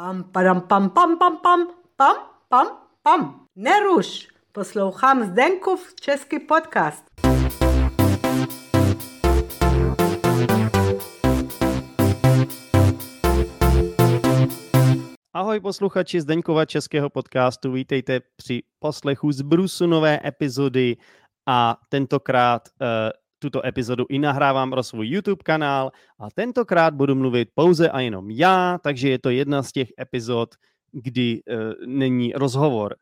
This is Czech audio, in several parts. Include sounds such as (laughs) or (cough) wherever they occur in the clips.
Pam, padam, pam, pam, pam, pam, pam, pam, pam. Neruš, poslouchám Zdenkův český podcast. Ahoj posluchači Zdeňkova českého podcastu, vítejte při poslechu z Brusu nové epizody a tentokrát uh, tuto epizodu i nahrávám pro svůj YouTube kanál a tentokrát budu mluvit pouze a jenom já, takže je to jedna z těch epizod, kdy uh, není rozhovor.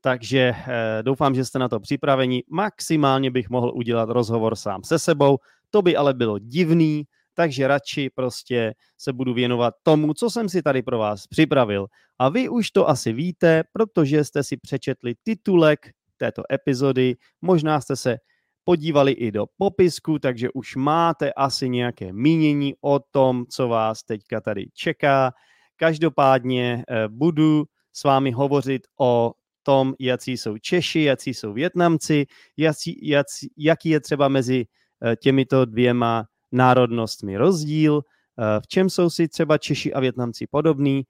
Takže uh, doufám, že jste na to připraveni. Maximálně bych mohl udělat rozhovor sám se sebou, to by ale bylo divný, takže radši prostě se budu věnovat tomu, co jsem si tady pro vás připravil. A vy už to asi víte, protože jste si přečetli titulek této epizody, možná jste se podívali i do popisku, takže už máte asi nějaké mínění o tom, co vás teďka tady čeká. Každopádně eh, budu s vámi hovořit o tom, jaký jsou Češi, jaký jsou Větnamci, jaký, jaký, jaký je třeba mezi eh, těmito dvěma národnostmi rozdíl, eh, v čem jsou si třeba Češi a Větnamci podobní.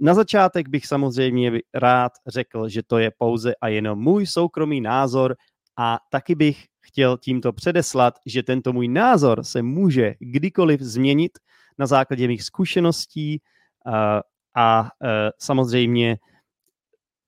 Na začátek bych samozřejmě rád řekl, že to je pouze a jenom můj soukromý názor a taky bych chtěl tímto předeslat, že tento můj názor se může kdykoliv změnit na základě mých zkušeností a, a samozřejmě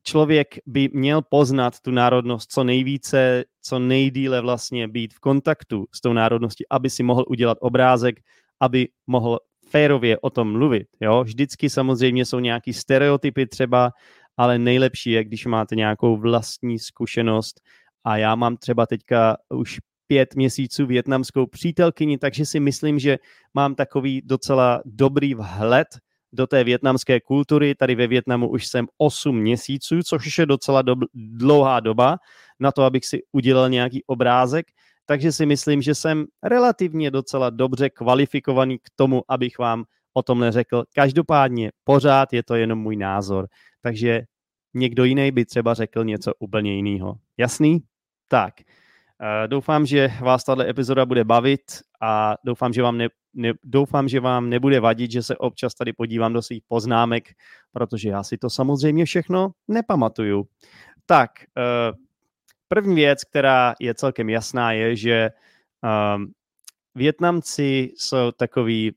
člověk by měl poznat tu národnost co nejvíce, co nejdíle vlastně být v kontaktu s tou národností, aby si mohl udělat obrázek, aby mohl férově o tom mluvit. Jo? Vždycky samozřejmě jsou nějaký stereotypy třeba, ale nejlepší je, když máte nějakou vlastní zkušenost, a já mám třeba teďka už pět měsíců větnamskou přítelkyni, takže si myslím, že mám takový docela dobrý vhled do té větnamské kultury. Tady ve Větnamu už jsem 8 měsíců, což je docela dob- dlouhá doba na to, abych si udělal nějaký obrázek. Takže si myslím, že jsem relativně docela dobře kvalifikovaný k tomu, abych vám o tom neřekl. Každopádně pořád je to jenom můj názor. Takže někdo jiný by třeba řekl něco úplně jiného. Jasný? Tak, uh, doufám, že vás tato epizoda bude bavit a doufám, že vám ne, ne, doufám, že vám nebude vadit, že se občas tady podívám do svých poznámek, protože já si to samozřejmě všechno nepamatuju. Tak, uh, první věc, která je celkem jasná, je, že um, Větnamci jsou takový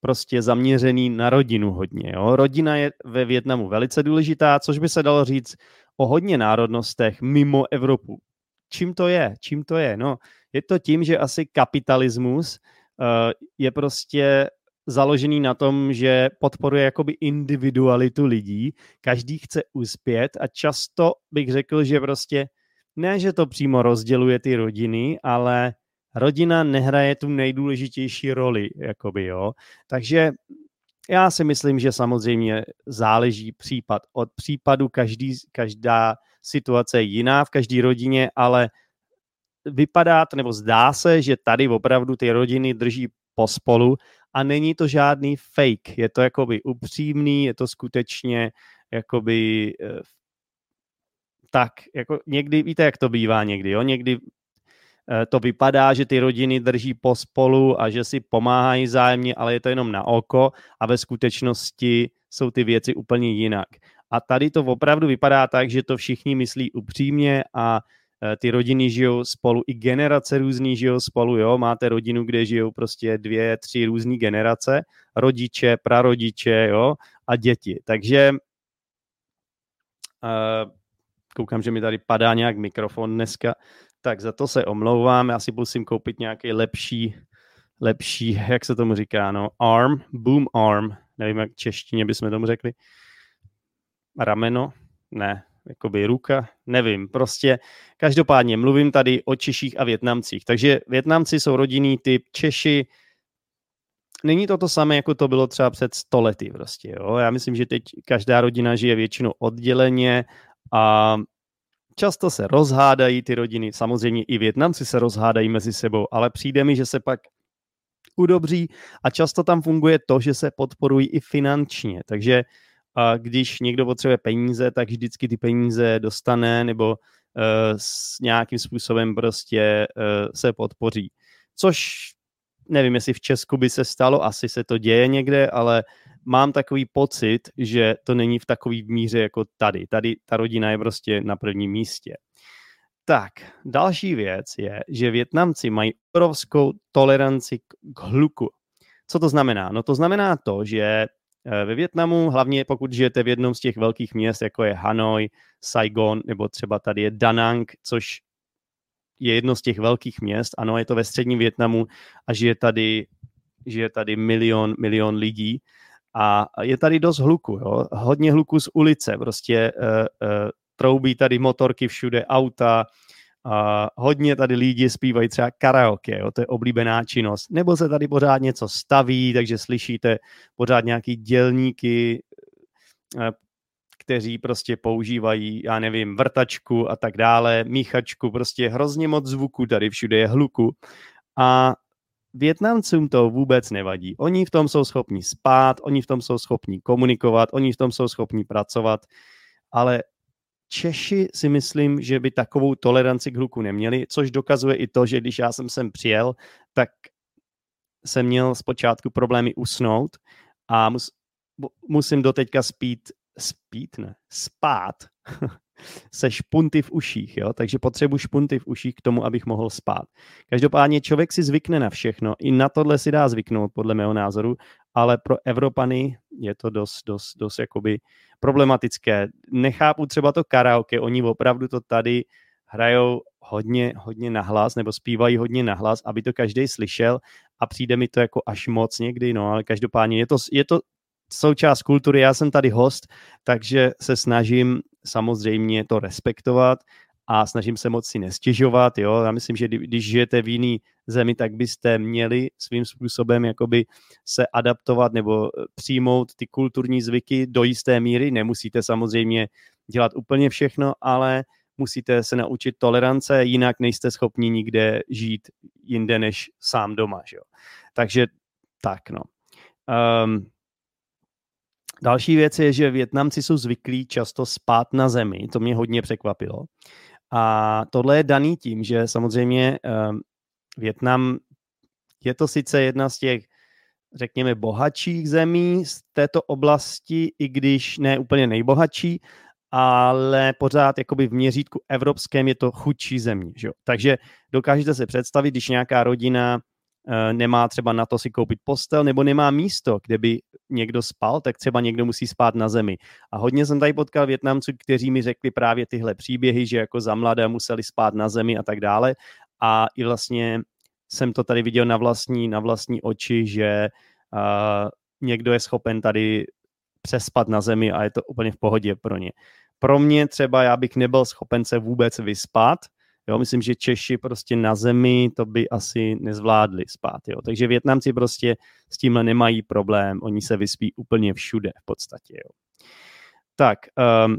prostě zaměřený na rodinu hodně. Jo? Rodina je ve Větnamu velice důležitá, což by se dalo říct o hodně národnostech mimo Evropu čím to je? Čím to je? No, je to tím, že asi kapitalismus uh, je prostě založený na tom, že podporuje jakoby individualitu lidí, každý chce uspět a často bych řekl, že prostě ne, že to přímo rozděluje ty rodiny, ale rodina nehraje tu nejdůležitější roli, jakoby, jo. Takže já si myslím, že samozřejmě záleží případ od případu, každý, každá situace je jiná v každé rodině, ale vypadá to, nebo zdá se, že tady opravdu ty rodiny drží pospolu a není to žádný fake, je to jakoby upřímný, je to skutečně jakoby eh, tak, jako někdy, víte, jak to bývá někdy, jo, někdy eh, to vypadá, že ty rodiny drží pospolu a že si pomáhají zájemně, ale je to jenom na oko a ve skutečnosti jsou ty věci úplně jinak. A tady to opravdu vypadá tak, že to všichni myslí upřímně a e, ty rodiny žijou spolu, i generace různý žijou spolu, jo, máte rodinu, kde žijou prostě dvě, tři různé generace, rodiče, prarodiče, jo, a děti. Takže uh, koukám, že mi tady padá nějak mikrofon dneska, tak za to se omlouvám, já si musím koupit nějaký lepší, lepší, jak se tomu říká, no, arm, boom arm, nevím, jak češtině bychom tomu řekli, rameno, ne, jakoby ruka, nevím, prostě každopádně mluvím tady o Češích a Větnamcích, takže Větnamci jsou rodinný typ, Češi, není to to samé, jako to bylo třeba před stolety prostě, jo, já myslím, že teď každá rodina žije většinou odděleně a často se rozhádají ty rodiny, samozřejmě i Větnamci se rozhádají mezi sebou, ale přijde mi, že se pak udobří a často tam funguje to, že se podporují i finančně, takže a když někdo potřebuje peníze, tak vždycky ty peníze dostane nebo uh, s nějakým způsobem prostě uh, se podpoří. Což nevím, jestli v Česku by se stalo, asi se to děje někde, ale mám takový pocit, že to není v takový míře jako tady. Tady ta rodina je prostě na prvním místě. Tak, další věc je, že Větnamci mají obrovskou toleranci k hluku. Co to znamená? No to znamená to, že eh, ve Větnamu, hlavně pokud žijete v jednom z těch velkých měst, jako je Hanoi, Saigon, nebo třeba tady je Danang, což je jedno z těch velkých měst, ano, je to ve středním Větnamu a žije tady, žije tady milion, milion lidí a je tady dost hluku, jo? hodně hluku z ulice, prostě uh, uh, troubí tady motorky všude, auta, hodně tady lidi zpívají třeba karaoke, jo, to je oblíbená činnost. Nebo se tady pořád něco staví, takže slyšíte pořád nějaký dělníky, eh, kteří prostě používají, já nevím, vrtačku a tak dále, míchačku, prostě hrozně moc zvuku tady všude je hluku. A Větnamcům to vůbec nevadí. Oni v tom jsou schopni spát, oni v tom jsou schopni komunikovat, oni v tom jsou schopni pracovat, ale Češi si myslím, že by takovou toleranci k hluku neměli, což dokazuje i to, že když já jsem sem přijel, tak jsem měl zpočátku problémy usnout a mus, musím doteďka spít, spít ne, spát (laughs) se špunty v uších, jo? takže potřebuji špunty v uších k tomu, abych mohl spát. Každopádně člověk si zvykne na všechno, i na tohle si dá zvyknout, podle mého názoru, ale pro Evropany je to dost, dost, dost jakoby problematické. Nechápu třeba to karaoke, oni opravdu to tady hrajou hodně, hodně nahlas, nebo zpívají hodně nahlas, aby to každý slyšel. A přijde mi to jako až moc někdy, no, ale každopádně je to, je to součást kultury, já jsem tady host, takže se snažím samozřejmě to respektovat a snažím se moc si nestěžovat, jo, já myslím, že když žijete v jiný zemi, tak byste měli svým způsobem jakoby se adaptovat nebo eh, přijmout ty kulturní zvyky do jisté míry, nemusíte samozřejmě dělat úplně všechno, ale musíte se naučit tolerance, jinak nejste schopni nikde žít jinde než sám doma, že jo. Takže tak, no. Um, Další věc je, že Větnamci jsou zvyklí často spát na zemi, to mě hodně překvapilo. A tohle je daný tím, že samozřejmě um, Větnam je to sice jedna z těch, řekněme, bohatších zemí z této oblasti, i když ne úplně nejbohatší, ale pořád jakoby v měřítku evropském je to chudší země. Že? Takže dokážete si představit, když nějaká rodina nemá třeba na to si koupit postel nebo nemá místo, kde by někdo spal, tak třeba někdo musí spát na zemi. A hodně jsem tady potkal Větnamců, kteří mi řekli právě tyhle příběhy, že jako za mladé museli spát na zemi a tak dále. A i vlastně jsem to tady viděl na vlastní, na vlastní oči, že uh, někdo je schopen tady přespat na zemi a je to úplně v pohodě pro ně. Pro mě třeba já bych nebyl schopen se vůbec vyspat, Jo, myslím, že Češi prostě na zemi to by asi nezvládli spát. Jo. Takže Větnamci prostě s tímhle nemají problém, oni se vyspí úplně všude v podstatě. Jo. Tak, um,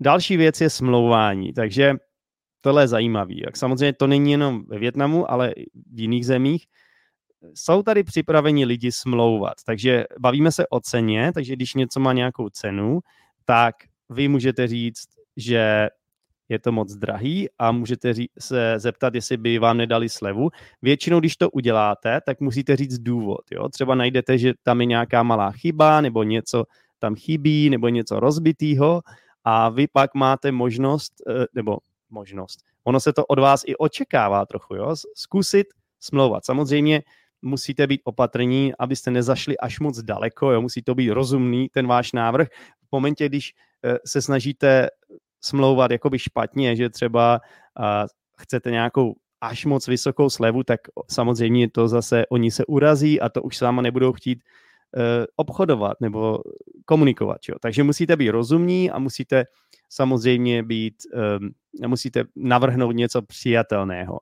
další věc je smlouvání, takže tohle je zajímavý. Jak samozřejmě to není jenom ve Větnamu, ale v jiných zemích. Jsou tady připraveni lidi smlouvat, takže bavíme se o ceně, takže když něco má nějakou cenu, tak vy můžete říct, že je to moc drahý a můžete se zeptat, jestli by vám nedali slevu. Většinou, když to uděláte, tak musíte říct důvod. Jo? Třeba najdete, že tam je nějaká malá chyba nebo něco tam chybí nebo něco rozbitýho a vy pak máte možnost, eh, nebo možnost, ono se to od vás i očekává trochu, jo? zkusit smlouvat. Samozřejmě musíte být opatrní, abyste nezašli až moc daleko, jo? musí to být rozumný, ten váš návrh. V momentě, když eh, se snažíte smlouvat jakoby špatně, že třeba uh, chcete nějakou až moc vysokou slevu, tak samozřejmě to zase oni se urazí a to už sama nebudou chtít uh, obchodovat nebo komunikovat. Jo? Takže musíte být rozumní a musíte samozřejmě být, um, musíte navrhnout něco přijatelného.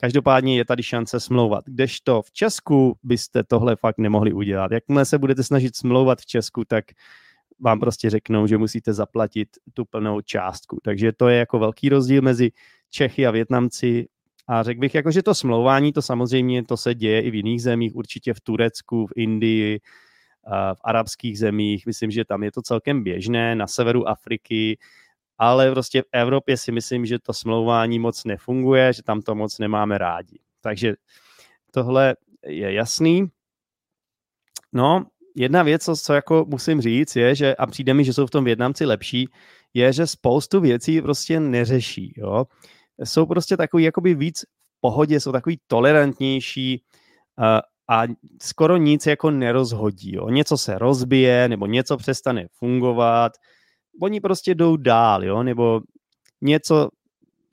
Každopádně je tady šance smlouvat. Kdežto v Česku byste tohle fakt nemohli udělat. Jakmile se budete snažit smlouvat v Česku, tak uh, vám prostě řeknou, že musíte zaplatit tu plnou částku. Takže to je jako velký rozdíl mezi Čechy a Větnamci. A řekl bych, jako, že to smlouvání, to samozřejmě to se děje i v jiných zemích, určitě v Turecku, v Indii, v arabských zemích. Myslím, že tam je to celkem běžné, na severu Afriky, ale prostě v Evropě si myslím, že to smlouvání moc nefunguje, že tam to moc nemáme rádi. Takže tohle je jasný. No, jedna věc, co, co jako musím říct, je, že a přijde mi, že jsou v tom Větnamci lepší, je, že spoustu věcí prostě neřeší, jo. Jsou prostě takový jakoby víc v pohodě, jsou takový tolerantnější uh, a skoro nic jako nerozhodí, jo. Něco se rozbije, nebo něco přestane fungovat, oni prostě jdou dál, jo, nebo něco,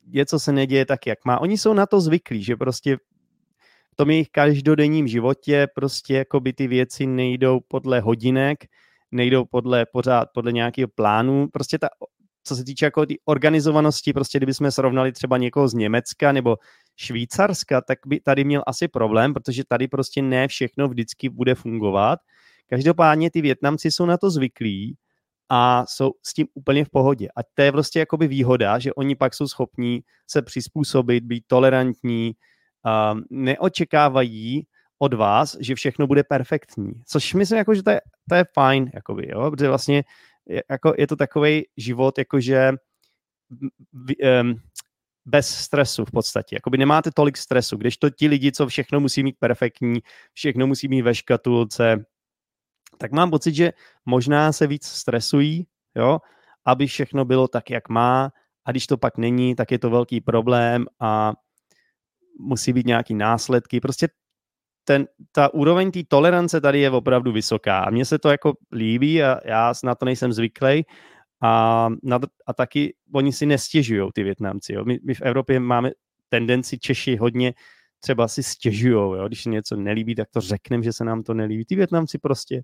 něco se neděje tak, jak má. Oni jsou na to zvyklí, že prostě tom jejich každodenním životě prostě jako by ty věci nejdou podle hodinek, nejdou podle pořád podle nějakého plánu. Prostě ta, co se týče jako ty organizovanosti, prostě kdybychom srovnali třeba někoho z Německa nebo Švýcarska, tak by tady měl asi problém, protože tady prostě ne všechno vždycky bude fungovat. Každopádně ty Větnamci jsou na to zvyklí a jsou s tím úplně v pohodě. A to je prostě jakoby výhoda, že oni pak jsou schopní se přizpůsobit, být tolerantní, uh, neočekávají od vás, že všechno bude perfektní. Což myslím, jako, že to je, to je fajn, jakoby, jo? protože vlastně jako, je to takový život, jakože um, bez stresu v podstatě. Jakoby nemáte tolik stresu, když to ti lidi, co všechno musí mít perfektní, všechno musí mít ve škatulce, tak mám pocit, že možná se víc stresují, jo, aby všechno bylo tak, jak má a když to pak není, tak je to velký problém a musí být nějaký následky. Prostě ten, ta úroveň té tolerance tady je opravdu vysoká a mně se to jako líbí a já na to nejsem zvyklý a, na, a taky oni si nestěžují ty Větnamci. Jo. My, my v Evropě máme tendenci Češi hodně třeba si stěžujou, jo? když něco nelíbí, tak to řekneme, že se nám to nelíbí. Ty Větnamci prostě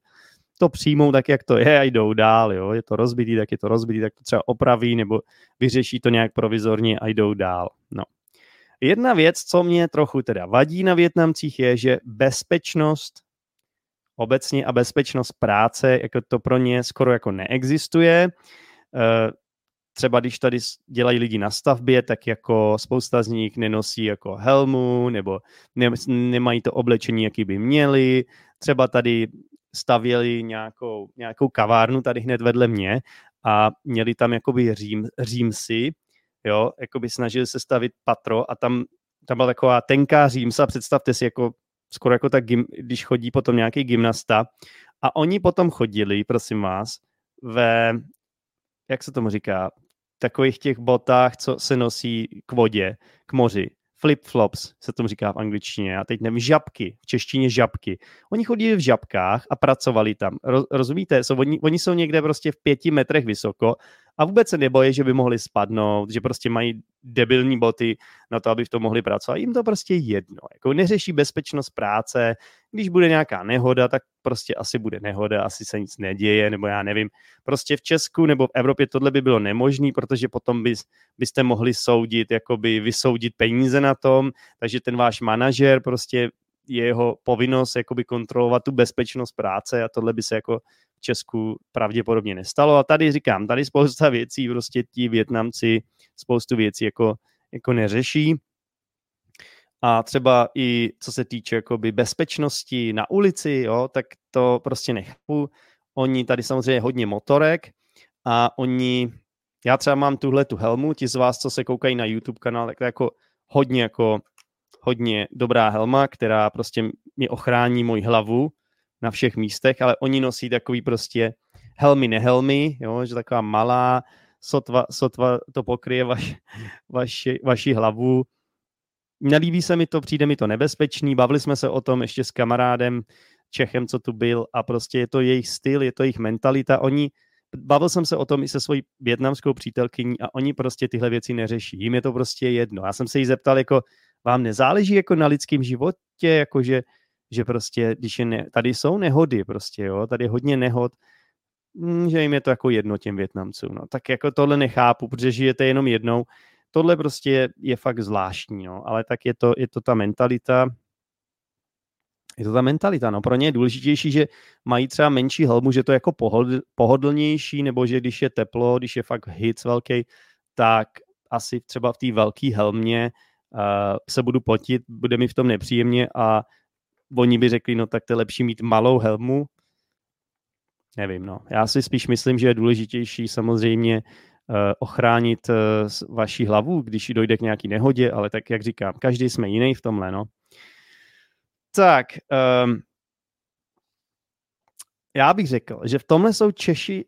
to přijmou tak, jak to je a jdou dál. Jo? Je to rozbitý, tak je to rozbitý, tak to třeba opraví nebo vyřeší to nějak provizorně a jdou dál. No. Jedna věc, co mě trochu teda vadí na Větnamcích, je, že bezpečnost obecně a bezpečnost práce, jako to pro ně skoro jako neexistuje. Eh, třeba když tady dělají lidi na stavbě, tak jako spousta z nich nenosí jako helmu nebo ne, nemají to oblečení, jaký by měli. Třeba tady stavěli nějakou, nějakou kavárnu tady hned vedle mě a měli tam jakoby řím, římsy, jo, jakoby snažili se stavit patro a tam, tam byla taková tenká římsa, představte si jako skoro jako tak, když chodí potom nějaký gymnasta a oni potom chodili, prosím vás, ve, jak se tomu říká, takových těch botách, co se nosí k vodě, k moři. Flip-flops se tomu říká v angličtině. A teď nevím, žabky, v češtině žabky. Oni chodili v žabkách a pracovali tam. rozumíte? So, oni, oni jsou někde prostě v pěti metrech vysoko a vůbec se nebojí, že by mohli spadnout, že prostě mají debilní boty na to, aby v tom mohli pracovat. Jim to prostě jedno. Jako neřeší bezpečnost práce, když bude nějaká nehoda, tak prostě asi bude nehoda, asi se nic neděje, nebo já nevím. Prostě v Česku nebo v Evropě tohle by bylo nemožné, protože potom bys, byste mohli soudit, jakoby vysoudit peníze na tom, takže ten váš manažer prostě je jeho povinnost jakoby kontrolovat tu bezpečnost práce a tohle by se jako v Česku pravděpodobně nestalo. A tady říkám, tady spousta věcí prostě ti Větnamci spoustu věcí jako, jako neřeší. A třeba i co se týče jakoby bezpečnosti na ulici, jo, tak to prostě nechápu. Oni tady samozřejmě hodně motorek a oni, já třeba mám tuhle tu helmu, ti z vás, co se koukají na YouTube kanál, tak to jako hodně jako hodně dobrá helma, která prostě mi ochrání moji hlavu na všech místech, ale oni nosí takový prostě helmy nehelmy, jo, že taková malá, sotva, sotva to pokryje vaš, vaši, vaši hlavu. Nelíbí se mi to, přijde mi to nebezpečný, bavili jsme se o tom ještě s kamarádem Čechem, co tu byl a prostě je to jejich styl, je to jejich mentalita. Oni, bavil jsem se o tom i se svojí větnamskou přítelkyní a oni prostě tyhle věci neřeší. Jim je to prostě jedno. Já jsem se jí zeptal, jako vám nezáleží jako na lidském životě, jako že, prostě, když je ne, tady jsou nehody prostě, jo, tady je hodně nehod, hm, že jim je to jako jedno těm Větnamcům, no. Tak jako tohle nechápu, protože žijete jenom jednou, tohle prostě je, je fakt zvláštní, no, ale tak je to, je to ta mentalita, je to ta mentalita, no. Pro ně je důležitější, že mají třeba menší helmu, že to je jako pohodl, pohodlnější, nebo že když je teplo, když je fakt hit velký, tak asi třeba v té velké helmě se budu potit, bude mi v tom nepříjemně a oni by řekli, no tak to je lepší mít malou helmu. Nevím, no. Já si spíš myslím, že je důležitější samozřejmě uh, ochránit uh, vaši hlavu, když dojde k nějaký nehodě, ale tak, jak říkám, každý jsme jiný v tomhle, no. Tak, um, já bych řekl, že v tomhle jsou Češi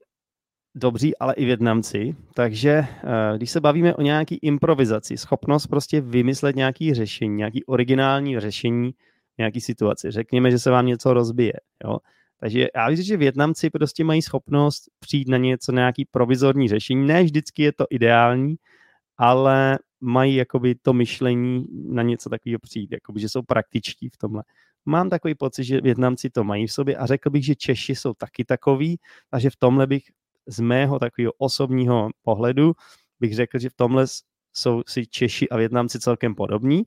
dobří, ale i Větnamci, takže eh, když se bavíme o nějaký improvizaci, schopnost prostě vymyslet nějaký řešení, nějaký originální řešení nějaký situaci. Řekněme, že se vám něco rozbije, jo. Takže já myslím, že Větnamci prostě mají schopnost přijít na něco, nějaký provizorní řešení. Ne vždycky je to ideální, ale mají jakoby to myšlení na něco takového přijít, jakoby, že jsou praktičtí v tomhle. Mám takový pocit, že Větnamci to mají v sobě a řekl bych, že Češi jsou taky takový a že v tomhle bych z mého takového osobního pohledu bych řekl, že v tomhle jsou si Češi a Větnamci celkem podobní.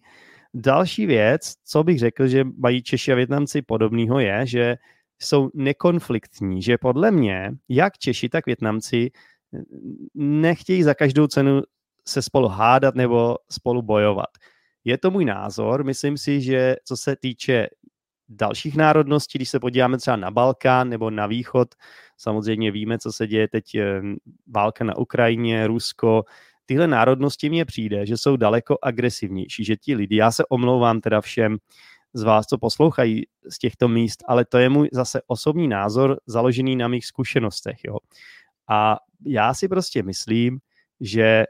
Další věc, co bych řekl, že mají Češi a Větnamci podobného, je, že jsou nekonfliktní, že podle mě, jak Češi, tak Větnamci nechtějí za každou cenu se spolu hádat nebo spolu bojovat. Je to můj názor, myslím si, že co se týče dalších národností, když se podíváme třeba na Balkán nebo na východ, samozřejmě víme, co se děje teď, eh, válka na Ukrajině, Rusko, tyhle národnosti mně přijde, že jsou daleko agresivnější, že ti lidi, já se omlouvám teda všem z vás, co poslouchají z těchto míst, ale to je můj zase osobní názor založený na mých zkušenostech. Jo. A já si prostě myslím, že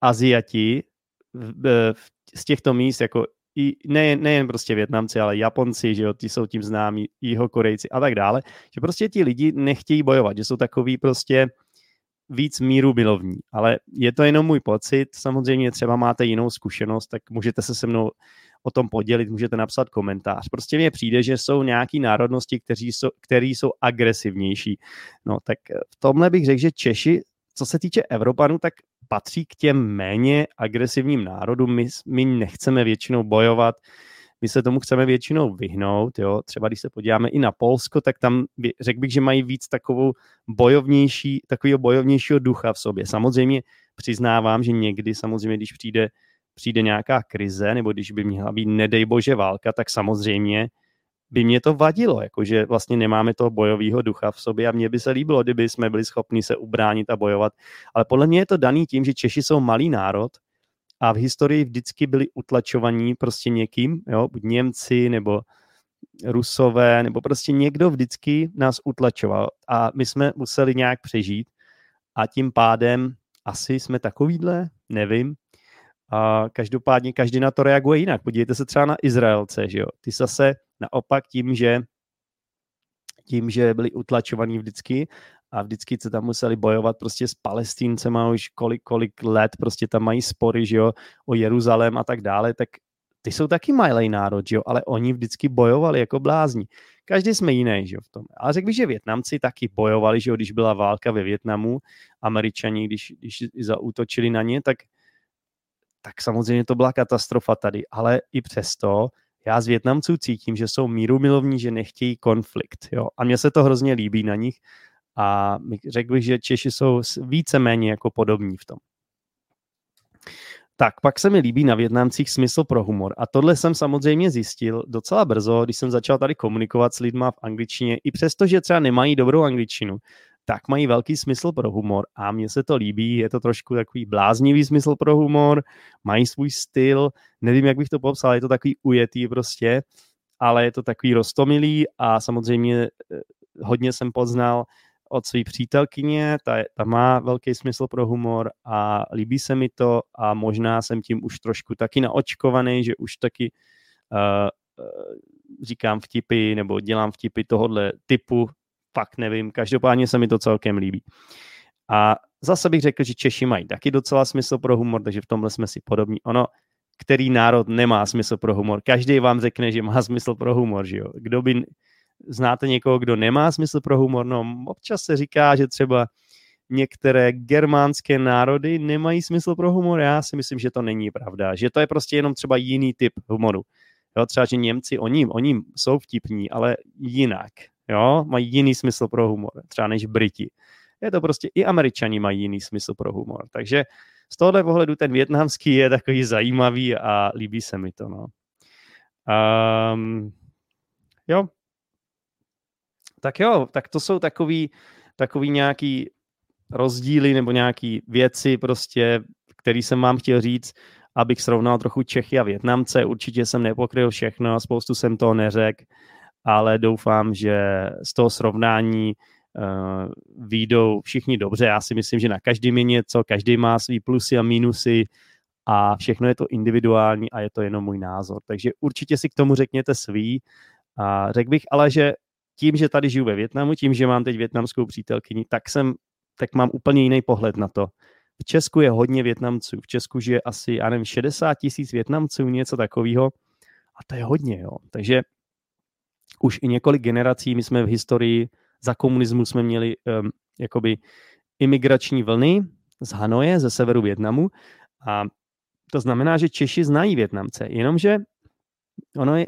Aziati z těchto míst, jako i nejen, nejen prostě Větnamci, ale Japonci, že jo, ty jsou tím známí, Jihokorejci a tak dále, že prostě ti lidi nechtějí bojovat, že jsou takový prostě víc míru milovní, ale je to jenom můj pocit, samozřejmě třeba máte jinou zkušenost, tak můžete se se mnou o tom podělit, můžete napsat komentář. Prostě mně přijde, že jsou nějaké národnosti, kteří jsou, který jsou agresivnější. No tak v tomhle bych řekl, že Češi, co se týče Evropanů, tak patří k těm méně agresivním národům. My, my nechceme většinou bojovat, my se tomu chceme většinou vyhnout. Jo? Třeba když se podíváme i na Polsko, tak tam řekl bych, že mají víc takovou bojovnější, takového bojovnějšího ducha v sobě. Samozřejmě přiznávám, že někdy samozřejmě, když přijde, přijde nějaká krize, nebo když by měla být, nedej bože, válka, tak samozřejmě by mě to vadilo, jakože vlastně nemáme toho bojového ducha v sobě a mně by se líbilo, kdyby jsme byli schopni se ubránit a bojovat. Ale podle mě je to daný tím, že Češi jsou malý národ a v historii vždycky byli utlačovaní prostě někým, jo, buď Němci nebo Rusové, nebo prostě někdo vždycky nás utlačoval a my jsme museli nějak přežít a tím pádem asi jsme takovýhle, nevím. A každopádně každý na to reaguje jinak. Podívejte se třeba na Izraelce, že jo. Ty zase naopak tím, že tím, že byli utlačovaní vždycky a vždycky se tam museli bojovat prostě s palestíncema už kolik, kolik let, prostě tam mají spory, že jo, o Jeruzalém a tak dále, tak ty jsou taky malý národ, že jo, ale oni vždycky bojovali jako blázni. Každý jsme jiný, že jo, v tom. Ale řekl bych, že Větnamci taky bojovali, že jo, když byla válka ve Větnamu, Američani, když, když zaútočili na ně, tak, tak samozřejmě to byla katastrofa tady, ale i přesto já z Větnamců cítím, že jsou míru milovní, že nechtějí konflikt. Jo? A mně se to hrozně líbí na nich a řekl bych, že Češi jsou víceméně jako podobní v tom. Tak, pak se mi líbí na Větnamcích smysl pro humor. A tohle jsem samozřejmě zjistil docela brzo, když jsem začal tady komunikovat s lidma v angličtině, i přesto, že třeba nemají dobrou angličtinu, tak mají velký smysl pro humor a mně se to líbí, je to trošku takový bláznivý smysl pro humor, mají svůj styl, nevím, jak bych to popsal, je to takový ujetý prostě, ale je to takový rostomilý a samozřejmě eh, hodně jsem poznal od své přítelkyně, ta, ta má velký smysl pro humor a líbí se mi to a možná jsem tím už trošku taky naočkovaný, že už taky uh, říkám vtipy nebo dělám vtipy tohohle typu, fakt nevím, každopádně se mi to celkem líbí. A zase bych řekl, že Češi mají taky docela smysl pro humor, takže v tomhle jsme si podobní. Ono, který národ nemá smysl pro humor. Každý vám řekne, že má smysl pro humor, že jo. Kdo by, znáte někoho, kdo nemá smysl pro humor? No, občas se říká, že třeba některé germánské národy nemají smysl pro humor. Já si myslím, že to není pravda. Že to je prostě jenom třeba jiný typ humoru. Jo, třeba, že Němci, oni, oni jsou vtipní, ale jinak. Jo, mají jiný smysl pro humor, třeba než Briti. Je to prostě, i Američani mají jiný smysl pro humor. Takže z tohohle pohledu ten větnamský je takový zajímavý a líbí se mi to. No. Um, jo. Tak jo, tak to jsou takový, takový nějaký rozdíly nebo nějaký věci prostě, který jsem vám chtěl říct, abych srovnal trochu Čechy a Větnamce. Určitě jsem nepokryl všechno, spoustu jsem toho neřekl ale doufám, že z toho srovnání uh, výjdou všichni dobře. Já si myslím, že na každém je něco, každý má svý plusy a mínusy a všechno je to individuální a je to jenom můj názor. Takže určitě si k tomu řekněte svý. A řekl bych ale, že tím, že tady žiju ve Větnamu, tím, že mám teď větnamskou přítelkyni, tak jsem, tak mám úplně jiný pohled na to. V Česku je hodně Větnamců. V Česku žije asi, já nevím, 60 tisíc Větnamců, něco takového. A to je hodně, jo. Takže už i několik generací my jsme v historii za komunismu jsme měli um, jakoby imigrační vlny z Hanoje, ze severu Větnamu a to znamená, že Češi znají Větnamce, jenomže ono je,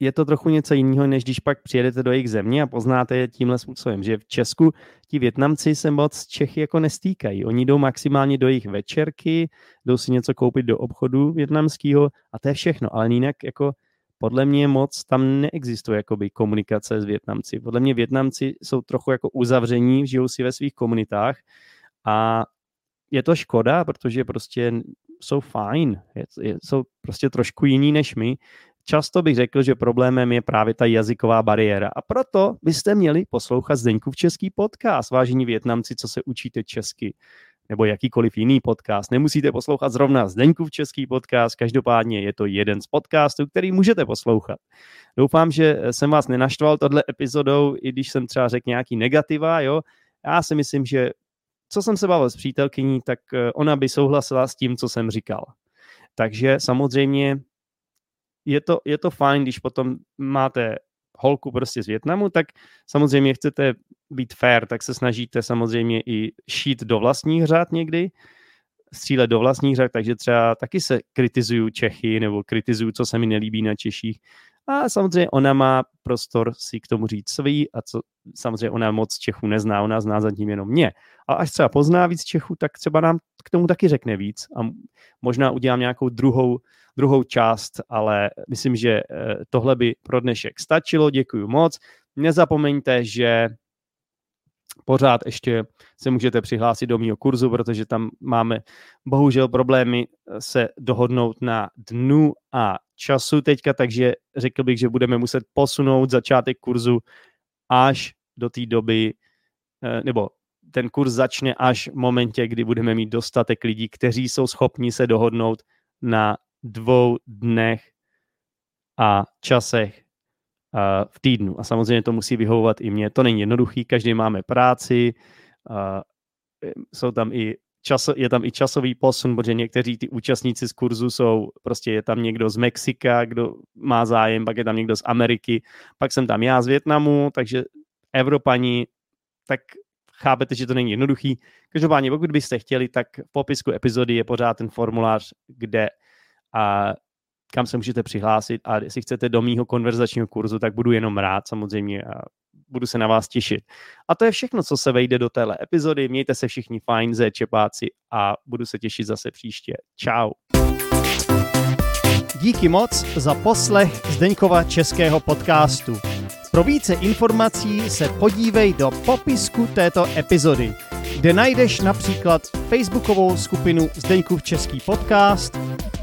je to trochu něco jiného, než když pak přijedete do jejich země a poznáte je tímhle způsobem, že v Česku ti Větnamci se moc Čechy jako nestýkají. Oni jdou maximálně do jejich večerky, jdou si něco koupit do obchodu větnamského a to je všechno, ale jinak jako podle mě moc tam neexistuje jakoby komunikace s Větnamci. Podle mě Větnamci jsou trochu jako uzavření, žijou si ve svých komunitách a je to škoda, protože prostě jsou fajn, jsou prostě trošku jiní než my. Často bych řekl, že problémem je právě ta jazyková bariéra a proto byste měli poslouchat Zdeňkův český podcast, vážení Větnamci, co se učíte česky nebo jakýkoliv jiný podcast. Nemusíte poslouchat zrovna Zdeňkův český podcast, každopádně je to jeden z podcastů, který můžete poslouchat. Doufám, že jsem vás nenaštval tohle epizodou, i když jsem třeba řekl nějaký negativa, jo. Já si myslím, že co jsem se bavil s přítelkyní, tak eh, ona by souhlasila s tím, co jsem říkal. Takže samozřejmě je to, je to fajn, když potom máte holku prostě z Větnamu, tak samozřejmě chcete být fair, tak se snažíte samozřejmě i šít do vlastních řád někdy, střílet do vlastních řád, takže třeba taky se kritizuju Čechy nebo kritizuju, co se mi nelíbí na Češích. A samozřejmě ona má prostor si k tomu říct svý a co, samozřejmě ona moc Čechů nezná, ona zná zatím jenom mě. A až třeba pozná víc Čechů, tak třeba nám k tomu taky řekne víc a možná udělám nějakou druhou, druhou část, ale myslím, že eh, tohle by pro dnešek stačilo. Děkuji moc. Nezapomeňte, že pořád ještě se můžete přihlásit do mého kurzu, protože tam máme bohužel problémy eh, se dohodnout na dnu a času teďka, takže řekl bych, že budeme muset posunout začátek kurzu až do té doby, eh, nebo ten kurz začne až v momentě, kdy budeme mít dostatek lidí, kteří jsou schopni se dohodnout na dvou dnech a časech v týdnu. A samozřejmě to musí vyhovovat i mně. To není jednoduchý, každý máme práci, jsou tam i čas, je tam i časový posun, protože někteří ty účastníci z kurzu jsou, prostě je tam někdo z Mexika, kdo má zájem, pak je tam někdo z Ameriky, pak jsem tam já z Větnamu, takže Evropani, tak chápete, že to není jednoduchý. Každopádně, pokud byste chtěli, tak v popisku epizody je pořád ten formulář, kde a kam se můžete přihlásit a jestli chcete do mýho konverzačního kurzu, tak budu jenom rád samozřejmě a budu se na vás těšit. A to je všechno, co se vejde do téhle epizody. Mějte se všichni fajn, ze čepáci a budu se těšit zase příště. Ciao. Díky moc za poslech Zdeňkova českého podcastu. Pro více informací se podívej do popisku této epizody, kde najdeš například facebookovou skupinu Zdeňkův český podcast,